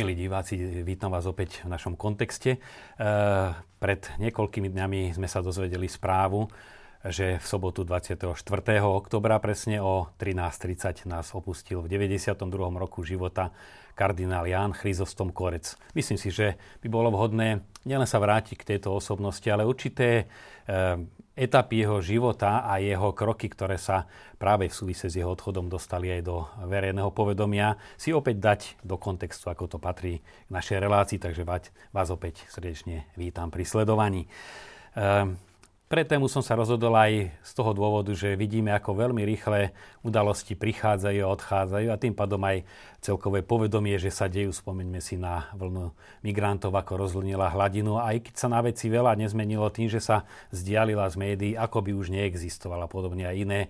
Milí diváci, vítam vás opäť v našom kontexte. E, pred niekoľkými dňami sme sa dozvedeli správu, že v sobotu 24. oktobra presne o 13.30 nás opustil v 92. roku života kardinál Ján Chryzostom Korec. Myslím si, že by bolo vhodné nielen sa vrátiť k tejto osobnosti, ale určité e, etapy jeho života a jeho kroky, ktoré sa práve v súvise s jeho odchodom dostali aj do verejného povedomia, si opäť dať do kontextu, ako to patrí k našej relácii. Takže vás opäť srdečne vítam pri sledovaní. Pre tému som sa rozhodol aj z toho dôvodu, že vidíme, ako veľmi rýchle udalosti prichádzajú a odchádzajú a tým pádom aj celkové povedomie, že sa dejú, spomeňme si na vlnu migrantov, ako rozvlnila hladinu. Aj keď sa na veci veľa nezmenilo tým, že sa zdialila z médií, ako by už neexistovala podobne aj iné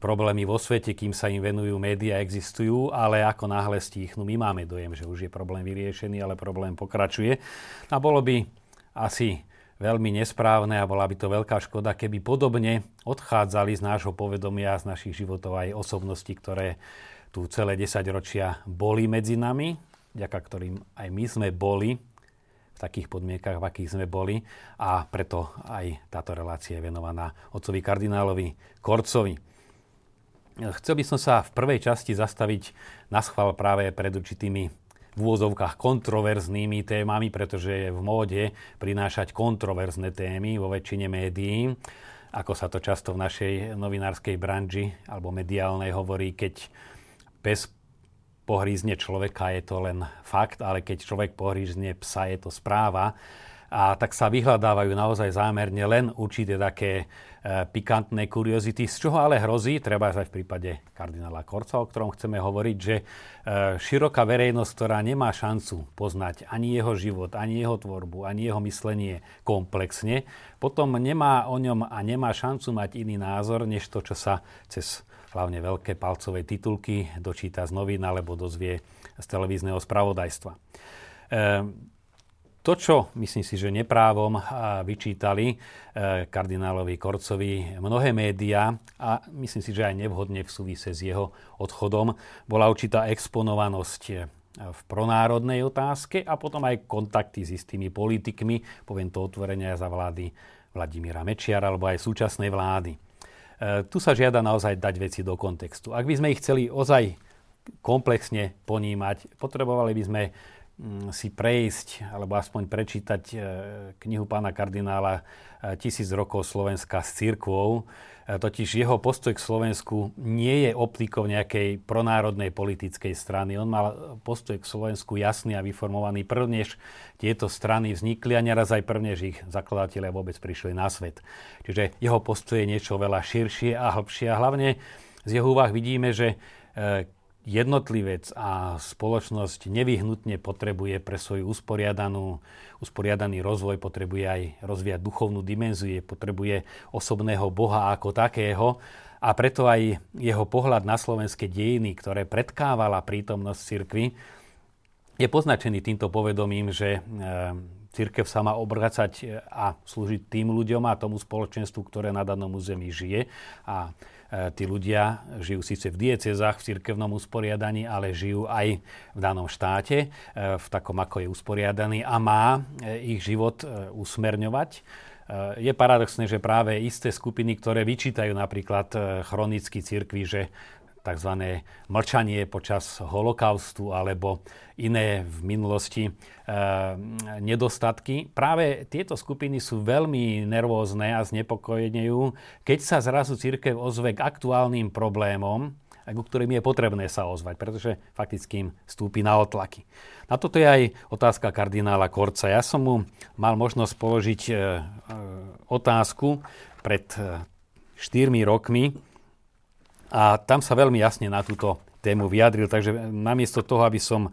problémy vo svete, kým sa im venujú médiá, existujú, ale ako náhle stíchnu, my máme dojem, že už je problém vyriešený, ale problém pokračuje. A bolo by asi veľmi nesprávne a bola by to veľká škoda, keby podobne odchádzali z nášho povedomia, z našich životov aj osobnosti, ktoré tu celé 10 ročia boli medzi nami, vďaka ktorým aj my sme boli v takých podmienkach, v akých sme boli a preto aj táto relácia je venovaná otcovi kardinálovi Korcovi. Chcel by som sa v prvej časti zastaviť na schvál práve pred určitými v úvozovkách kontroverznými témami, pretože je v móde prinášať kontroverzné témy vo väčšine médií, ako sa to často v našej novinárskej branži alebo mediálnej hovorí, keď pes pohrízne človeka, je to len fakt, ale keď človek pohrízne psa, je to správa a tak sa vyhľadávajú naozaj zámerne len určité také e, pikantné kuriozity, z čoho ale hrozí, treba aj v prípade kardinála Korca, o ktorom chceme hovoriť, že e, široká verejnosť, ktorá nemá šancu poznať ani jeho život, ani jeho tvorbu, ani jeho myslenie komplexne, potom nemá o ňom a nemá šancu mať iný názor, než to, čo sa cez hlavne veľké palcové titulky dočíta z novín alebo dozvie z televízneho spravodajstva. E, to, čo myslím si, že neprávom vyčítali e, kardinálovi Korcovi mnohé médiá a myslím si, že aj nevhodne v súvise s jeho odchodom, bola určitá exponovanosť e, v pronárodnej otázke a potom aj kontakty s istými politikmi, poviem to otvorene za vlády Vladimíra Mečiara alebo aj súčasnej vlády. E, tu sa žiada naozaj dať veci do kontextu. Ak by sme ich chceli ozaj komplexne ponímať, potrebovali by sme si prejsť, alebo aspoň prečítať e, knihu pána kardinála e, Tisíc rokov Slovenska s církvou. E, totiž jeho postoj k Slovensku nie je optikou nejakej pronárodnej politickej strany. On mal postoj k Slovensku jasný a vyformovaný prvnež tieto strany vznikli a neraz aj prvnež ich zakladatelia vôbec prišli na svet. Čiže jeho postoj je niečo veľa širšie a hĺbšie a hlavne z jeho úvah vidíme, že jednotlivec a spoločnosť nevyhnutne potrebuje pre svoju usporiadanú, usporiadaný rozvoj, potrebuje aj rozvíjať duchovnú dimenziu, potrebuje osobného Boha ako takého a preto aj jeho pohľad na slovenské dejiny, ktoré predkávala prítomnosť cirkvy, je poznačený týmto povedomím, že e, církev sa má obracať a slúžiť tým ľuďom a tomu spoločenstvu, ktoré na danom území žije. A tí ľudia žijú síce v diecezách, v cirkevnom usporiadaní, ale žijú aj v danom štáte, e, v takom, ako je usporiadaný a má e, ich život usmerňovať. Je paradoxné, že práve isté skupiny, ktoré vyčítajú napríklad chronicky cirkvi, že tzv. mlčanie počas holokaustu alebo iné v minulosti e, nedostatky. Práve tieto skupiny sú veľmi nervózne a znepokojenejú, keď sa zrazu církev ozve k aktuálnym problémom, ku ktorým je potrebné sa ozvať, pretože fakticky im stúpi na otlaky. Na toto je aj otázka kardinála Korca. Ja som mu mal možnosť položiť e, e, otázku pred e, 4 rokmi, a tam sa veľmi jasne na túto tému vyjadril, takže namiesto toho, aby som e,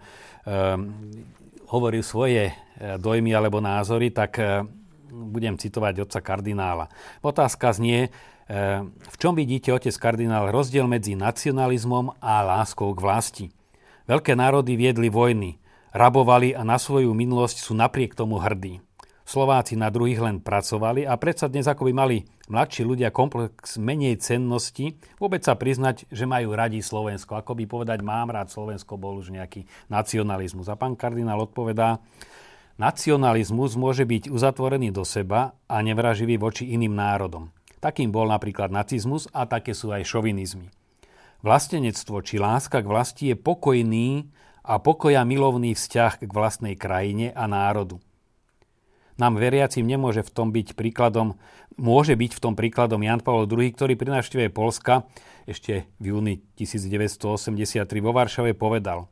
hovoril svoje eh, dojmy alebo názory, tak e, budem citovať otca kardinála. Otázka znie, e, v čom vidíte, otec kardinál, rozdiel medzi nacionalizmom a láskou k vlasti? Veľké národy viedli vojny, rabovali a na svoju minulosť sú napriek tomu hrdí. Slováci na druhých len pracovali a predsa dnes ako by mali mladší ľudia komplex menej cennosti vôbec sa priznať, že majú radi Slovensko. Ako by povedať, mám rád Slovensko, bol už nejaký nacionalizmus. A pán kardinál odpovedá, nacionalizmus môže byť uzatvorený do seba a nevraživý voči iným národom. Takým bol napríklad nacizmus a také sú aj šovinizmy. Vlastenectvo či láska k vlasti je pokojný a pokoja milovný vzťah k vlastnej krajine a národu nám veriacim nemôže v tom byť príkladom, môže byť v tom príkladom Jan Pavel II, ktorý pri návšteve Polska ešte v júni 1983 vo Varšave povedal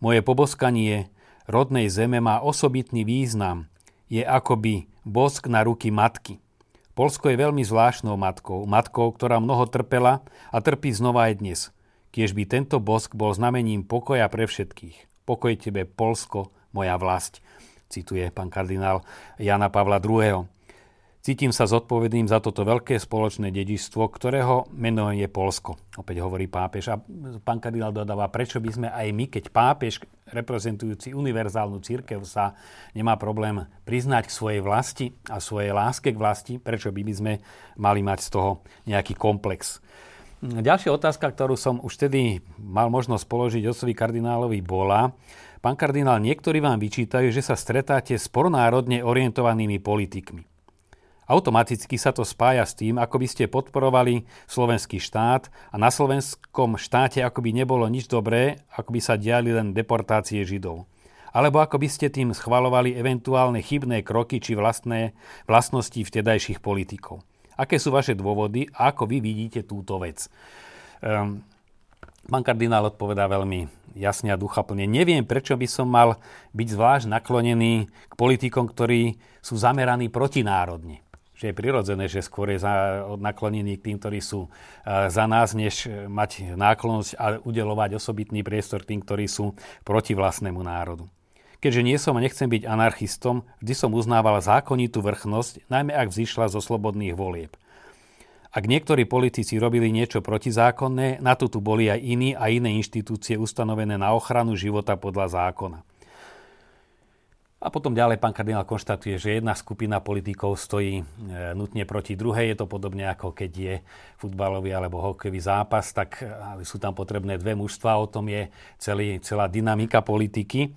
Moje poboskanie rodnej zeme má osobitný význam. Je akoby bosk na ruky matky. Polsko je veľmi zvláštnou matkou, matkou, ktorá mnoho trpela a trpí znova aj dnes. Kiež by tento bosk bol znamením pokoja pre všetkých. Pokoj tebe, Polsko, moja vlast cituje pán kardinál Jana Pavla II. Cítim sa zodpovedným za toto veľké spoločné dedičstvo, ktorého meno je Polsko, opäť hovorí pápež. A pán kardinál dodáva, prečo by sme aj my, keď pápež, reprezentujúci univerzálnu církev, sa nemá problém priznať k svojej vlasti a svojej láske k vlasti, prečo by by sme mali mať z toho nejaký komplex. Ďalšia otázka, ktorú som už tedy mal možnosť položiť osovi kardinálovi, bola, Pán kardinál, niektorí vám vyčítajú, že sa stretáte s pronárodne orientovanými politikmi. Automaticky sa to spája s tým, ako by ste podporovali slovenský štát a na slovenskom štáte ako by nebolo nič dobré, ako by sa diali len deportácie Židov. Alebo ako by ste tým schvalovali eventuálne chybné kroky či vlastné vlastnosti vtedajších politikov. Aké sú vaše dôvody a ako vy vidíte túto vec? Um, pán kardinál odpovedá veľmi jasne a duchaplne. Neviem, prečo by som mal byť zvlášť naklonený k politikom, ktorí sú zameraní protinárodne. Že je prirodzené, že skôr je naklonený k tým, ktorí sú e, za nás, než mať náklonnosť a udelovať osobitný priestor tým, ktorí sú proti vlastnému národu. Keďže nie som a nechcem byť anarchistom, vždy som uznával zákonitú vrchnosť, najmä ak vzýšla zo slobodných volieb. Ak niektorí politici robili niečo protizákonné, na to tu boli aj iní a iné inštitúcie ustanovené na ochranu života podľa zákona. A potom ďalej pán kardinál konštatuje, že jedna skupina politikov stojí e, nutne proti druhej. Je to podobne ako keď je futbalový alebo hokejový zápas, tak e, sú tam potrebné dve mužstva. O tom je celý, celá dynamika politiky.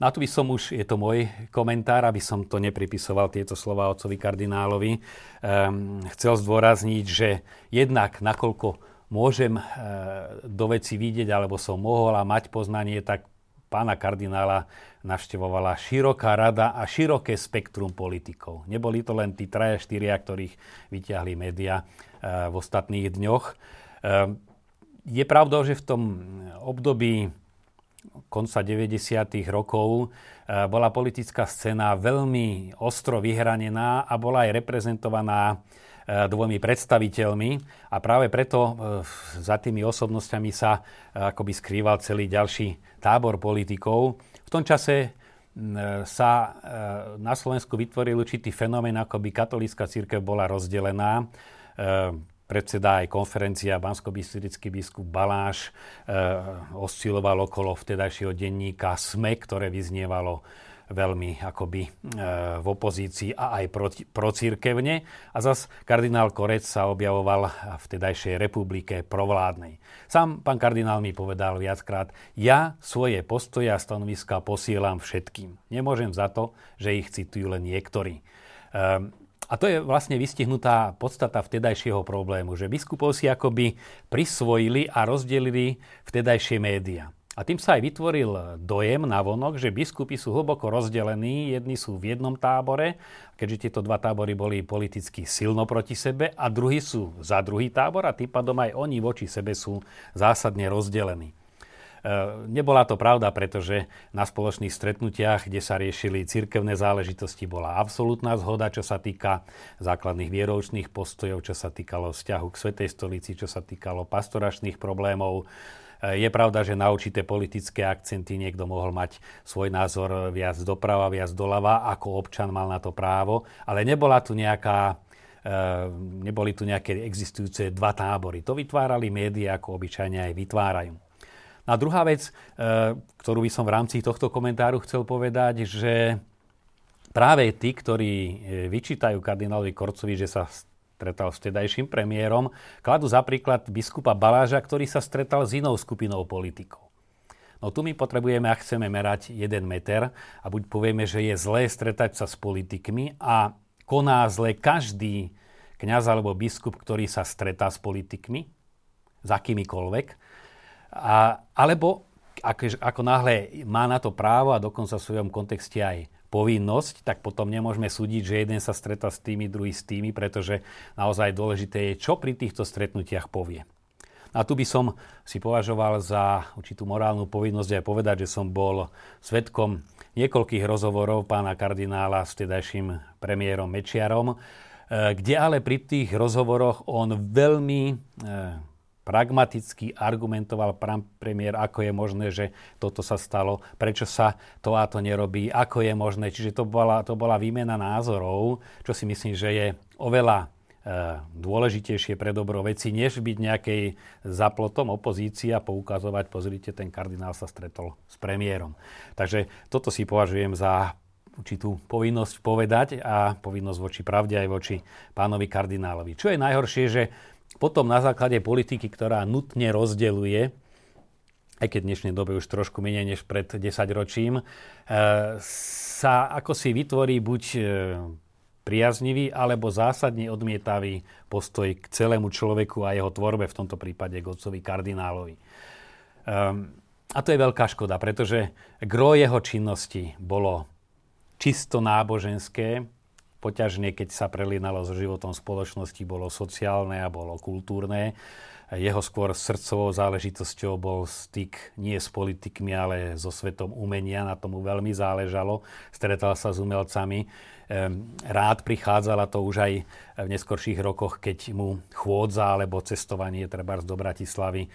Na to by som už, je to môj komentár, aby som to nepripisoval tieto slova otcovi kardinálovi, um, chcel zdôrazniť, že jednak nakoľko môžem uh, do veci vidieť, alebo som mohol a mať poznanie, tak pána kardinála navštevovala široká rada a široké spektrum politikov. Neboli to len tí traja, štyria, ktorých vyťahli média uh, v ostatných dňoch. Uh, je pravdou, že v tom období konca 90. rokov e, bola politická scéna veľmi ostro vyhranená a bola aj reprezentovaná e, dvomi predstaviteľmi a práve preto e, za tými osobnosťami sa akoby skrýval celý ďalší tábor politikov. V tom čase sa na Slovensku vytvoril určitý fenomén, ako by katolícka církev bola rozdelená predseda aj konferencia bansko biskup Baláš e, osciloval okolo vtedajšieho denníka SME, ktoré vyznievalo veľmi akoby e, v opozícii a aj proti, procírkevne. A zas kardinál Korec sa objavoval v vtedajšej republike provládnej. Sám pán kardinál mi povedal viackrát, ja svoje postoje a stanoviska posielam všetkým. Nemôžem za to, že ich citujú len niektorí. E, a to je vlastne vystihnutá podstata vtedajšieho problému, že biskupov si akoby prisvojili a rozdelili vtedajšie médiá. A tým sa aj vytvoril dojem na vonok, že biskupy sú hlboko rozdelení, jedni sú v jednom tábore, keďže tieto dva tábory boli politicky silno proti sebe, a druhí sú za druhý tábor a tým pádom aj oni voči sebe sú zásadne rozdelení. E, nebola to pravda, pretože na spoločných stretnutiach, kde sa riešili cirkevné záležitosti, bola absolútna zhoda, čo sa týka základných vieroučných postojov, čo sa týkalo vzťahu k Svetej stolici, čo sa týkalo pastoračných problémov. E, je pravda, že na určité politické akcenty niekto mohol mať svoj názor viac doprava, viac doľava, ako občan mal na to právo, ale nebola tu nejaká e, neboli tu nejaké existujúce dva tábory. To vytvárali médiá, ako obyčajne aj vytvárajú. A druhá vec, e, ktorú by som v rámci tohto komentáru chcel povedať, že práve tí, ktorí e, vyčítajú kardinálovi Korcovi, že sa stretal s tedajším premiérom, kladú za príklad biskupa Baláža, ktorý sa stretal s inou skupinou politikov. No tu my potrebujeme, ak chceme merať jeden meter a buď povieme, že je zlé stretať sa s politikmi a koná zle každý kňaz alebo biskup, ktorý sa stretá s politikmi, s akýmikoľvek, a, alebo ako, ako náhle má na to právo a dokonca v svojom kontexte aj povinnosť, tak potom nemôžeme súdiť, že jeden sa stretá s tými, druhý s tými, pretože naozaj dôležité je, čo pri týchto stretnutiach povie. A tu by som si považoval za určitú morálnu povinnosť aj povedať, že som bol svetkom niekoľkých rozhovorov pána kardinála s vtedajším premiérom Mečiarom, eh, kde ale pri tých rozhovoroch on veľmi eh, pragmaticky argumentoval pán premiér, ako je možné, že toto sa stalo, prečo sa to a to nerobí, ako je možné. Čiže to bola, to bola výmena názorov, čo si myslím, že je oveľa e, dôležitejšie pre dobro veci, než byť nejakej zaplotom opozícia a poukazovať, pozrite, ten kardinál sa stretol s premiérom. Takže toto si považujem za určitú povinnosť povedať a povinnosť voči pravde aj voči pánovi kardinálovi. Čo je najhoršie, že potom na základe politiky, ktorá nutne rozdeluje, aj keď v dnešnej dobe už trošku menej než pred 10 ročím, e, sa ako si vytvorí buď e, priaznivý alebo zásadne odmietavý postoj k celému človeku a jeho tvorbe, v tomto prípade k otcovi kardinálovi. Ehm, a to je veľká škoda, pretože gro jeho činnosti bolo čisto náboženské, poťažne, keď sa prelínalo so životom spoločnosti, bolo sociálne a bolo kultúrne. Jeho skôr srdcovou záležitosťou bol styk nie s politikmi, ale so svetom umenia. Na tomu veľmi záležalo. Stretal sa s umelcami rád prichádzala to už aj v neskorších rokoch, keď mu chôdza alebo cestovanie treba do Bratislavy e,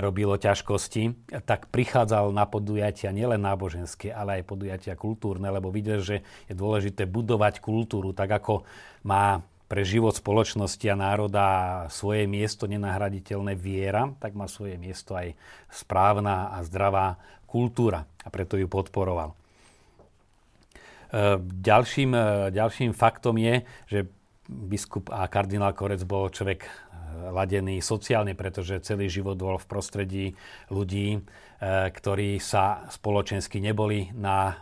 robilo ťažkosti, tak prichádzal na podujatia nielen náboženské, ale aj podujatia kultúrne, lebo videl, že je dôležité budovať kultúru tak, ako má pre život spoločnosti a národa svoje miesto nenahraditeľné viera, tak má svoje miesto aj správna a zdravá kultúra a preto ju podporoval. Ďalším, e, ďalším faktom je, že biskup a kardinál Korec bol človek e, ladený sociálne, pretože celý život bol v prostredí ľudí, e, ktorí sa spoločensky neboli na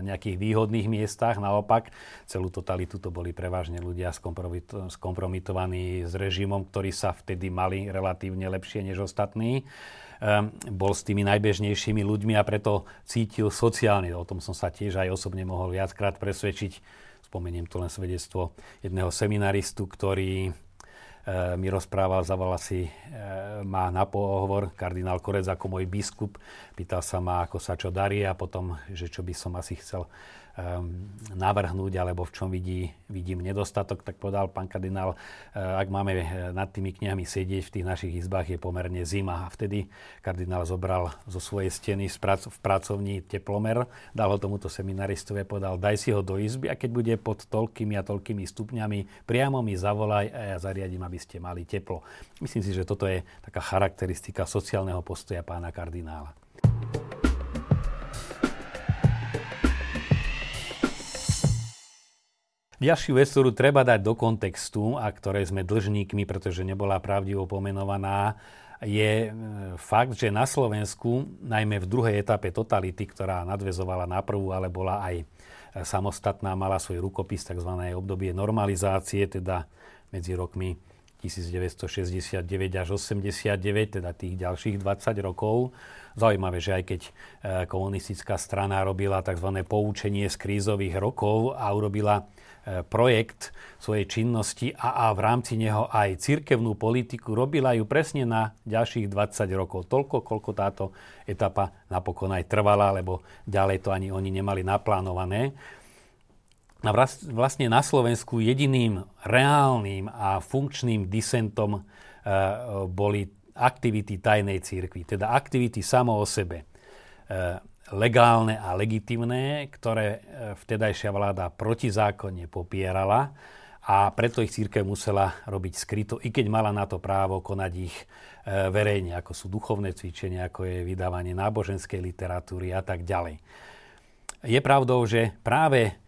nejakých výhodných miestach. Naopak, celú totalitu to boli prevažne ľudia skompromitovaní s režimom, ktorí sa vtedy mali relatívne lepšie než ostatní. Ehm, bol s tými najbežnejšími ľuďmi a preto cítil sociálne. O tom som sa tiež aj osobne mohol viackrát presvedčiť. Spomeniem tu len svedectvo jedného seminaristu, ktorý mi rozprával, zavolal si ehm, ma na pohovor kardinál Korec ako môj biskup. Pýtal sa ma, ako sa čo darí a potom, že čo by som asi chcel navrhnúť alebo v čom vidí, vidím nedostatok, tak povedal pán kardinál, eh, ak máme eh, nad tými knihami sedieť v tých našich izbách, je pomerne zima. A vtedy kardinál zobral zo svojej steny v pracovní teplomer, dal ho tomuto seminaristovi a povedal, daj si ho do izby a keď bude pod toľkými a toľkými stupňami, priamo mi zavolaj a ja zariadím, aby ste mali teplo. Myslím si, že toto je taká charakteristika sociálneho postoja pána kardinála. Ďalšiu vec, ktorú treba dať do kontextu a ktorej sme dlžníkmi, pretože nebola pravdivo pomenovaná, je e, fakt, že na Slovensku, najmä v druhej etape totality, ktorá nadvezovala na prvú, ale bola aj e, samostatná, mala svoj rukopis, tzv. obdobie normalizácie, teda medzi rokmi 1969 až 89, teda tých ďalších 20 rokov. Zaujímavé, že aj keď e, komunistická strana robila tzv. poučenie z krízových rokov a urobila E, projekt svojej činnosti a, a v rámci neho aj cirkevnú politiku, robila ju presne na ďalších 20 rokov. Toľko, koľko táto etapa napokon aj trvala, lebo ďalej to ani oni nemali naplánované. A vlastne na Slovensku jediným reálnym a funkčným disentom e, boli aktivity tajnej církvy, teda aktivity samo o sebe. E, legálne a legitimné, ktoré e, vtedajšia vláda protizákonne popierala a preto ich církev musela robiť skryto, i keď mala na to právo konať ich verejne, ako sú duchovné cvičenia, ako je vydávanie náboženskej literatúry a tak ďalej. Je pravdou, že práve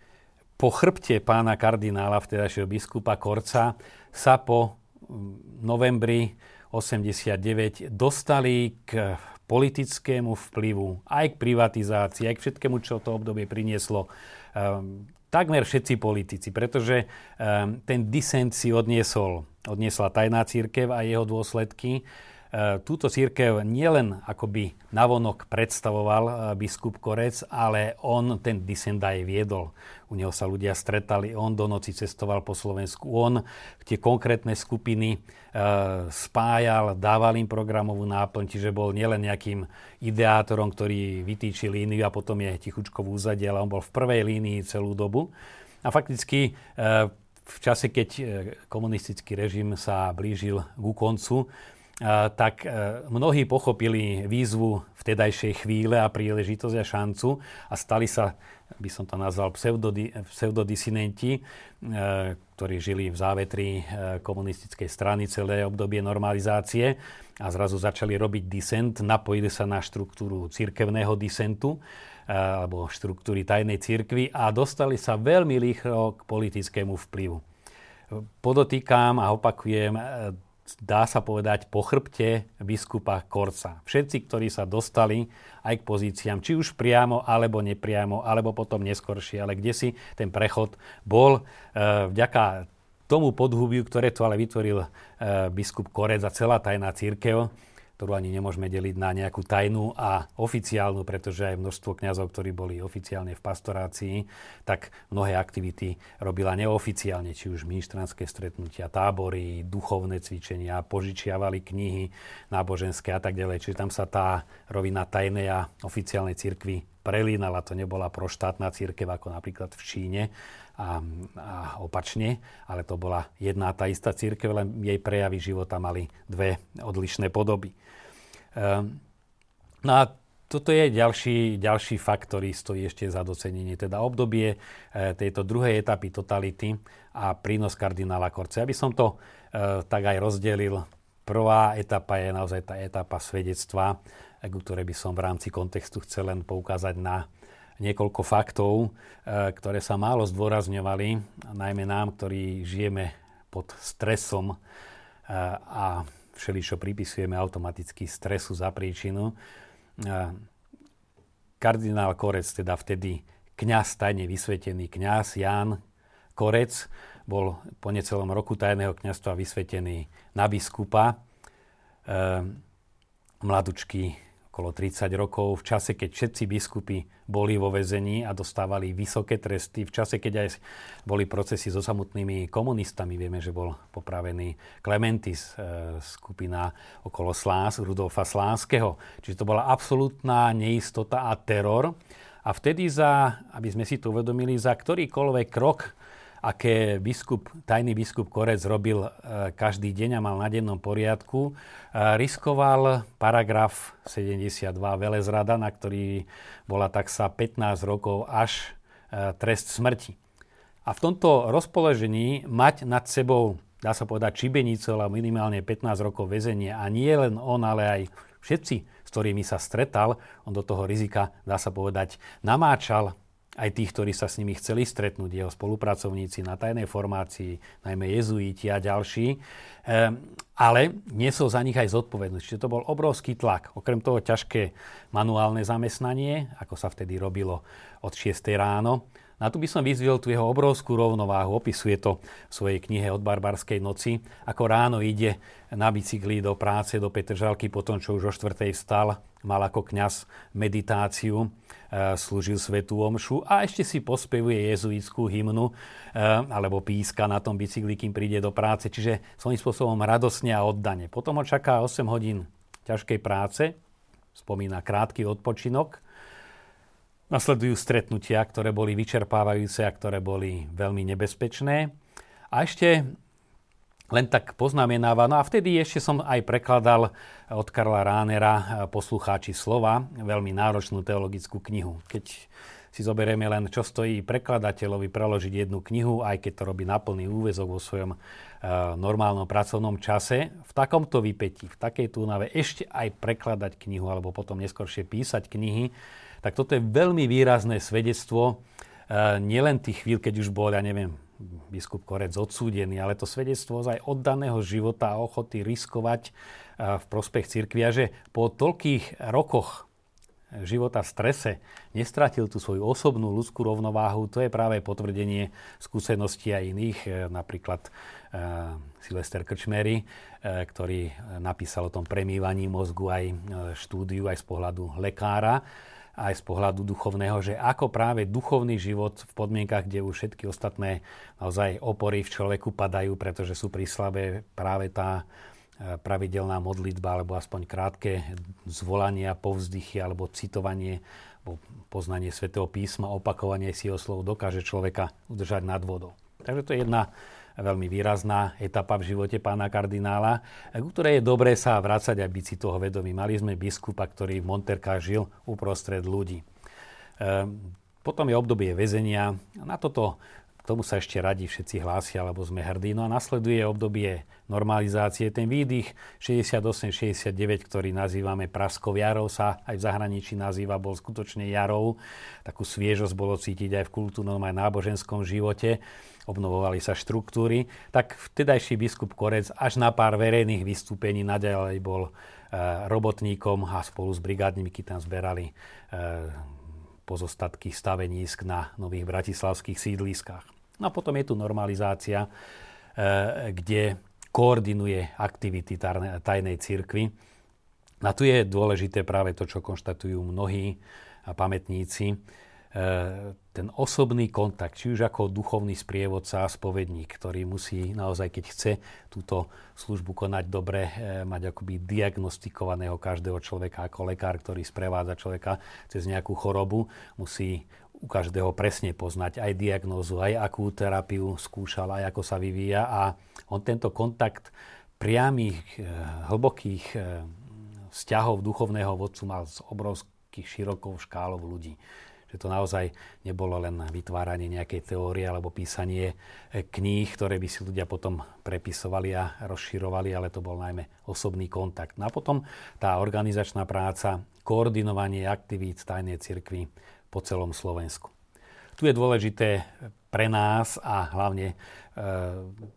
po chrbte pána kardinála, vtedajšieho biskupa Korca, sa po mm, novembri 89 dostali k politickému vplyvu, aj k privatizácii, aj k všetkému, čo to obdobie prinieslo. Um, takmer všetci politici, pretože um, ten disent si odniesol, odniesla tajná církev a jeho dôsledky. E, túto církev nielen akoby navonok predstavoval e, biskup Korec, ale on ten disent aj viedol. U neho sa ľudia stretali, on do noci cestoval po Slovensku, on tie konkrétne skupiny e, spájal, dával im programovú náplň, čiže bol nielen nejakým ideátorom, ktorý vytýčil líniu a potom je tichučko v úzadí, ale on bol v prvej línii celú dobu. A fakticky v čase, keď komunistický režim sa blížil ku koncu, tak e, mnohí pochopili výzvu vtedajšej chvíle a príležitosť a šancu a stali sa, by som to nazval, pseudodi, pseudodisinenti, e, ktorí žili v závetri e, komunistickej strany celé obdobie normalizácie a zrazu začali robiť disent, napojili sa na štruktúru cirkevného disentu alebo štruktúry tajnej cirkvy a dostali sa veľmi rýchlo k politickému vplyvu. Podotýkam a opakujem, dá sa povedať, po chrbte biskupa Korca. Všetci, ktorí sa dostali aj k pozíciám, či už priamo, alebo nepriamo, alebo potom neskoršie, ale kde si ten prechod bol e, vďaka tomu podhubiu, ktoré to ale vytvoril e, biskup Korec a celá tajná církev, ktorú ani nemôžeme deliť na nejakú tajnú a oficiálnu, pretože aj množstvo kňazov, ktorí boli oficiálne v pastorácii, tak mnohé aktivity robila neoficiálne, či už ministranské stretnutia, tábory, duchovné cvičenia, požičiavali knihy náboženské a tak ďalej. Čiže tam sa tá rovina tajnej a oficiálnej cirkvi prelínala. To nebola proštátna církev ako napríklad v Číne, a, a opačne, ale to bola jedna tá istá církev, len jej prejavy života mali dve odlišné podoby. Ehm, no a toto je ďalší, ďalší fakt, ktorý stojí ešte za docenenie, teda obdobie e, tejto druhej etapy totality a prínos kardinála Korce. Aby som to e, tak aj rozdelil, prvá etapa je naozaj tá etapa svedectva, ku ktorej by som v rámci kontextu chcel len poukázať na niekoľko faktov, e, ktoré sa málo zdôrazňovali, najmä nám, ktorí žijeme pod stresom a všeličo pripisujeme automaticky stresu za príčinu. Kardinál Korec, teda vtedy kňaz, tajne vysvetený kňaz Ján Korec, bol po necelom roku tajného kňazstva vysvetený na biskupa. Mladučký okolo 30 rokov, v čase, keď všetci biskupy boli vo väzení a dostávali vysoké tresty, v čase, keď aj boli procesy so samotnými komunistami. Vieme, že bol popravený Clementis, e, skupina okolo Slás, Rudolfa Slánskeho. Čiže to bola absolútna neistota a teror. A vtedy za, aby sme si to uvedomili, za ktorýkoľvek krok aké biskup, tajný biskup Korec robil e, každý deň a mal na dennom poriadku, e, riskoval paragraf 72 velezrada, na ktorý bola taxa 15 rokov až e, trest smrti. A v tomto rozpoložení mať nad sebou, dá sa povedať, čibenicu, ale minimálne 15 rokov väzenia a nie len on, ale aj všetci, s ktorými sa stretal, on do toho rizika, dá sa povedať, namáčal aj tých, ktorí sa s nimi chceli stretnúť, jeho spolupracovníci na tajnej formácii, najmä jezuiti a ďalší, ehm, ale nesol za nich aj zodpovednosť. Čiže to bol obrovský tlak. Okrem toho ťažké manuálne zamestnanie, ako sa vtedy robilo od 6 ráno. Na tu by som vyzvil tú jeho obrovskú rovnováhu. Opisuje to v svojej knihe Od barbarskej noci, ako ráno ide na bicykli do práce, do Petržalky, potom čo už o štvrtej vstal, mal ako kňaz meditáciu Eh, slúžil svetú omšu a ešte si pospevuje jezuitskú hymnu eh, alebo píska na tom bicykli, kým príde do práce. Čiže svojím spôsobom radosne a oddane. Potom ho čaká 8 hodín ťažkej práce, spomína krátky odpočinok, Nasledujú stretnutia, ktoré boli vyčerpávajúce a ktoré boli veľmi nebezpečné. A ešte len tak poznamenáva. No a vtedy ešte som aj prekladal od Karla Ránera eh, poslucháči slova, veľmi náročnú teologickú knihu. Keď si zoberieme len, čo stojí prekladateľovi preložiť jednu knihu, aj keď to robí na plný úvezok vo svojom e, normálnom pracovnom čase, v takomto vypetí, v takej túnave ešte aj prekladať knihu, alebo potom neskôršie písať knihy, tak toto je veľmi výrazné svedectvo nielen tých chvíľ, keď už bol, ja neviem, biskup Korec odsúdený, ale to svedectvo aj oddaného života a ochoty riskovať v prospech cirkvia, že po toľkých rokoch života v strese nestratil tú svoju osobnú ľudskú rovnováhu, to je práve potvrdenie skúseností aj iných, napríklad Silvester Krčmery, ktorý napísal o tom premývaní mozgu aj štúdiu aj z pohľadu lekára aj z pohľadu duchovného, že ako práve duchovný život v podmienkach, kde už všetky ostatné naozaj opory v človeku padajú, pretože sú prislabé práve tá e, pravidelná modlitba alebo aspoň krátke zvolania, povzdychy alebo citovanie alebo poznanie svätého písma, opakovanie si jeho slov dokáže človeka udržať nad vodou. Takže to je jedna veľmi výrazná etapa v živote pána kardinála, ku ktorej je dobré sa vrácať a byť si toho vedomí. Mali sme biskupa, ktorý v Monterkách žil uprostred ľudí. Ehm, potom je obdobie väzenia. Na toto k tomu sa ešte radi všetci hlásia, alebo sme hrdí. No a nasleduje obdobie normalizácie. Ten výdych 68-69, ktorý nazývame Praskou jarou, sa aj v zahraničí nazýva, bol skutočne jarou. Takú sviežosť bolo cítiť aj v kultúrnom, aj náboženskom živote. Obnovovali sa štruktúry. Tak vtedajší biskup Korec až na pár verejných vystúpení naďalej bol e, robotníkom a spolu s brigádnikmi tam zberali e, pozostatky stavenísk na nových bratislavských sídliskách. No a potom je tu normalizácia, e, kde koordinuje aktivity tajnej cirkvi. A tu je dôležité práve to, čo konštatujú mnohí pamätníci, ten osobný kontakt, či už ako duchovný sprievodca a spovedník, ktorý musí naozaj, keď chce túto službu konať dobre, e, mať akoby diagnostikovaného každého človeka ako lekár, ktorý sprevádza človeka cez nejakú chorobu, musí u každého presne poznať aj diagnózu, aj akú terapiu skúšal, aj ako sa vyvíja. A on tento kontakt priamých, e, hlbokých vzťahov duchovného vodcu mal s obrovských širokou škálou ľudí že to naozaj nebolo len vytváranie nejakej teórie alebo písanie e, kníh, ktoré by si ľudia potom prepisovali a rozširovali, ale to bol najmä osobný kontakt. No a potom tá organizačná práca, koordinovanie aktivít tajnej cirkvi po celom Slovensku. Tu je dôležité pre nás a hlavne e,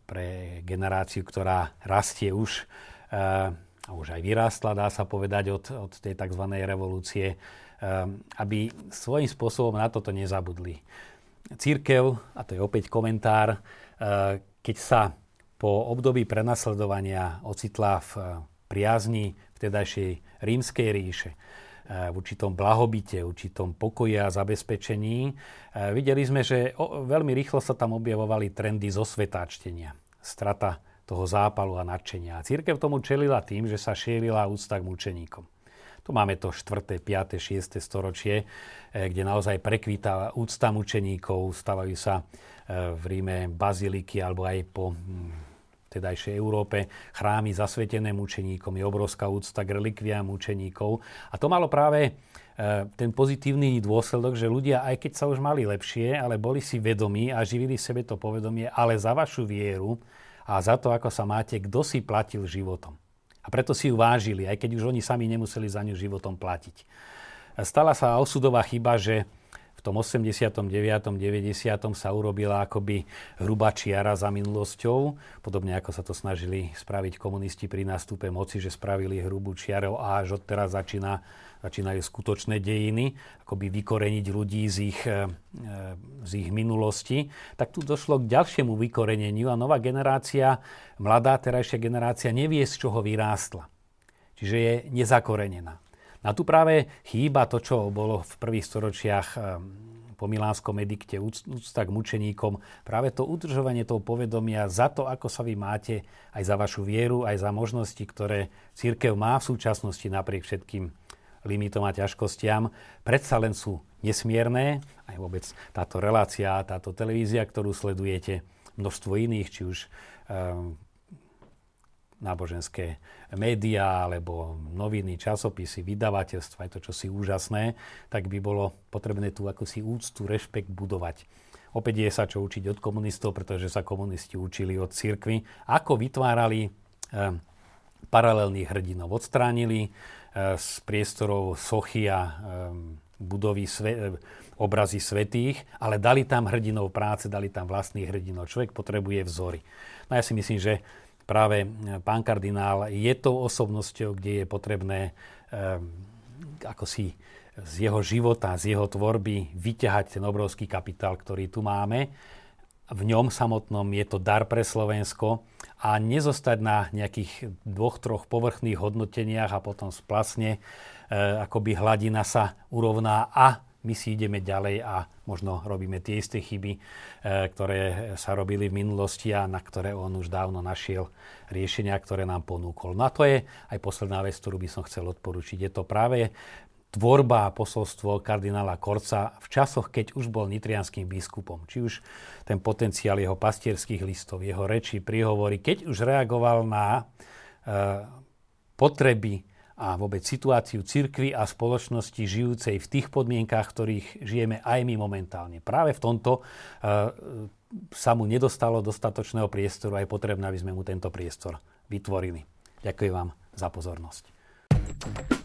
pre generáciu, ktorá rastie už e, už aj vyrástla, dá sa povedať, od, od tej tzv. revolúcie, aby svojím spôsobom na toto nezabudli. Církev, a to je opäť komentár, ehm, keď sa po období prenasledovania ocitla v priazni vtedajšej rímskej ríše, ehm, v určitom blahobite, v určitom pokoji a zabezpečení. Videli sme, že veľmi rýchlo sa tam objavovali trendy zo svetáčtenia. Strata toho zápalu a nadšenia. A církev tomu čelila tým, že sa šírila úcta k mučeníkom. Tu máme to 4., 5., 6. storočie, e, kde naozaj prekvítá úcta mučeníkov, stavajú sa e, v Ríme baziliky alebo aj po hm, tedajšej Európe chrámy zasvetené mučeníkom, je obrovská úcta k relikviám mučeníkov. A to malo práve e, ten pozitívny dôsledok, že ľudia, aj keď sa už mali lepšie, ale boli si vedomí a živili sebe to povedomie, ale za vašu vieru a za to, ako sa máte, kto si platil životom. A preto si ju vážili, aj keď už oni sami nemuseli za ňu životom platiť. Stala sa osudová chyba, že tom 89. 90. sa urobila akoby hrubá čiara za minulosťou, podobne ako sa to snažili spraviť komunisti pri nástupe moci, že spravili hrubú čiaru a až odteraz začína začínajú skutočné dejiny, akoby vykoreniť ľudí z ich, e, z ich minulosti, tak tu došlo k ďalšiemu vykoreneniu a nová generácia, mladá terajšia generácia nevie, z čoho vyrástla. Čiže je nezakorenená. A tu práve chýba to, čo bolo v prvých storočiach e, po Milánskom edikte úcta k mučeníkom, práve to udržovanie toho povedomia za to, ako sa vy máte, aj za vašu vieru, aj za možnosti, ktoré církev má v súčasnosti napriek všetkým limitom a ťažkostiam, predsa len sú nesmierne. Aj vôbec táto relácia, táto televízia, ktorú sledujete, množstvo iných, či už um, náboženské médiá, alebo noviny, časopisy, vydavateľstva, je to čosi úžasné, tak by bolo potrebné tu ako si úctu, rešpekt budovať. Opäť je sa čo učiť od komunistov, pretože sa komunisti učili od cirkvy, ako vytvárali um, paralelných hrdinov. Odstránili z priestorov sochy a budovy, sve, obrazy svetých, ale dali tam hrdinov práce, dali tam vlastných hrdinov. Človek potrebuje vzory. No ja si myslím, že práve pán kardinál je tou osobnosťou, kde je potrebné ako si z jeho života, z jeho tvorby vyťahať ten obrovský kapitál, ktorý tu máme. V ňom samotnom je to dar pre Slovensko a nezostať na nejakých dvoch, troch povrchných hodnoteniach a potom splasne, e, akoby hladina sa urovná a my si ideme ďalej a možno robíme tie isté chyby, e, ktoré sa robili v minulosti a na ktoré on už dávno našiel riešenia, ktoré nám ponúkol. No a to je aj posledná vec, ktorú by som chcel odporučiť. Je to práve tvorba a posolstvo kardinála Korca v časoch, keď už bol nitrianským biskupom. Či už ten potenciál jeho pastierských listov, jeho reči, príhovory, keď už reagoval na e, potreby a vôbec situáciu cirkvy a spoločnosti žijúcej v tých podmienkách, v ktorých žijeme aj my momentálne. Práve v tomto e, sa mu nedostalo dostatočného priestoru a je potrebné, aby sme mu tento priestor vytvorili. Ďakujem vám za pozornosť.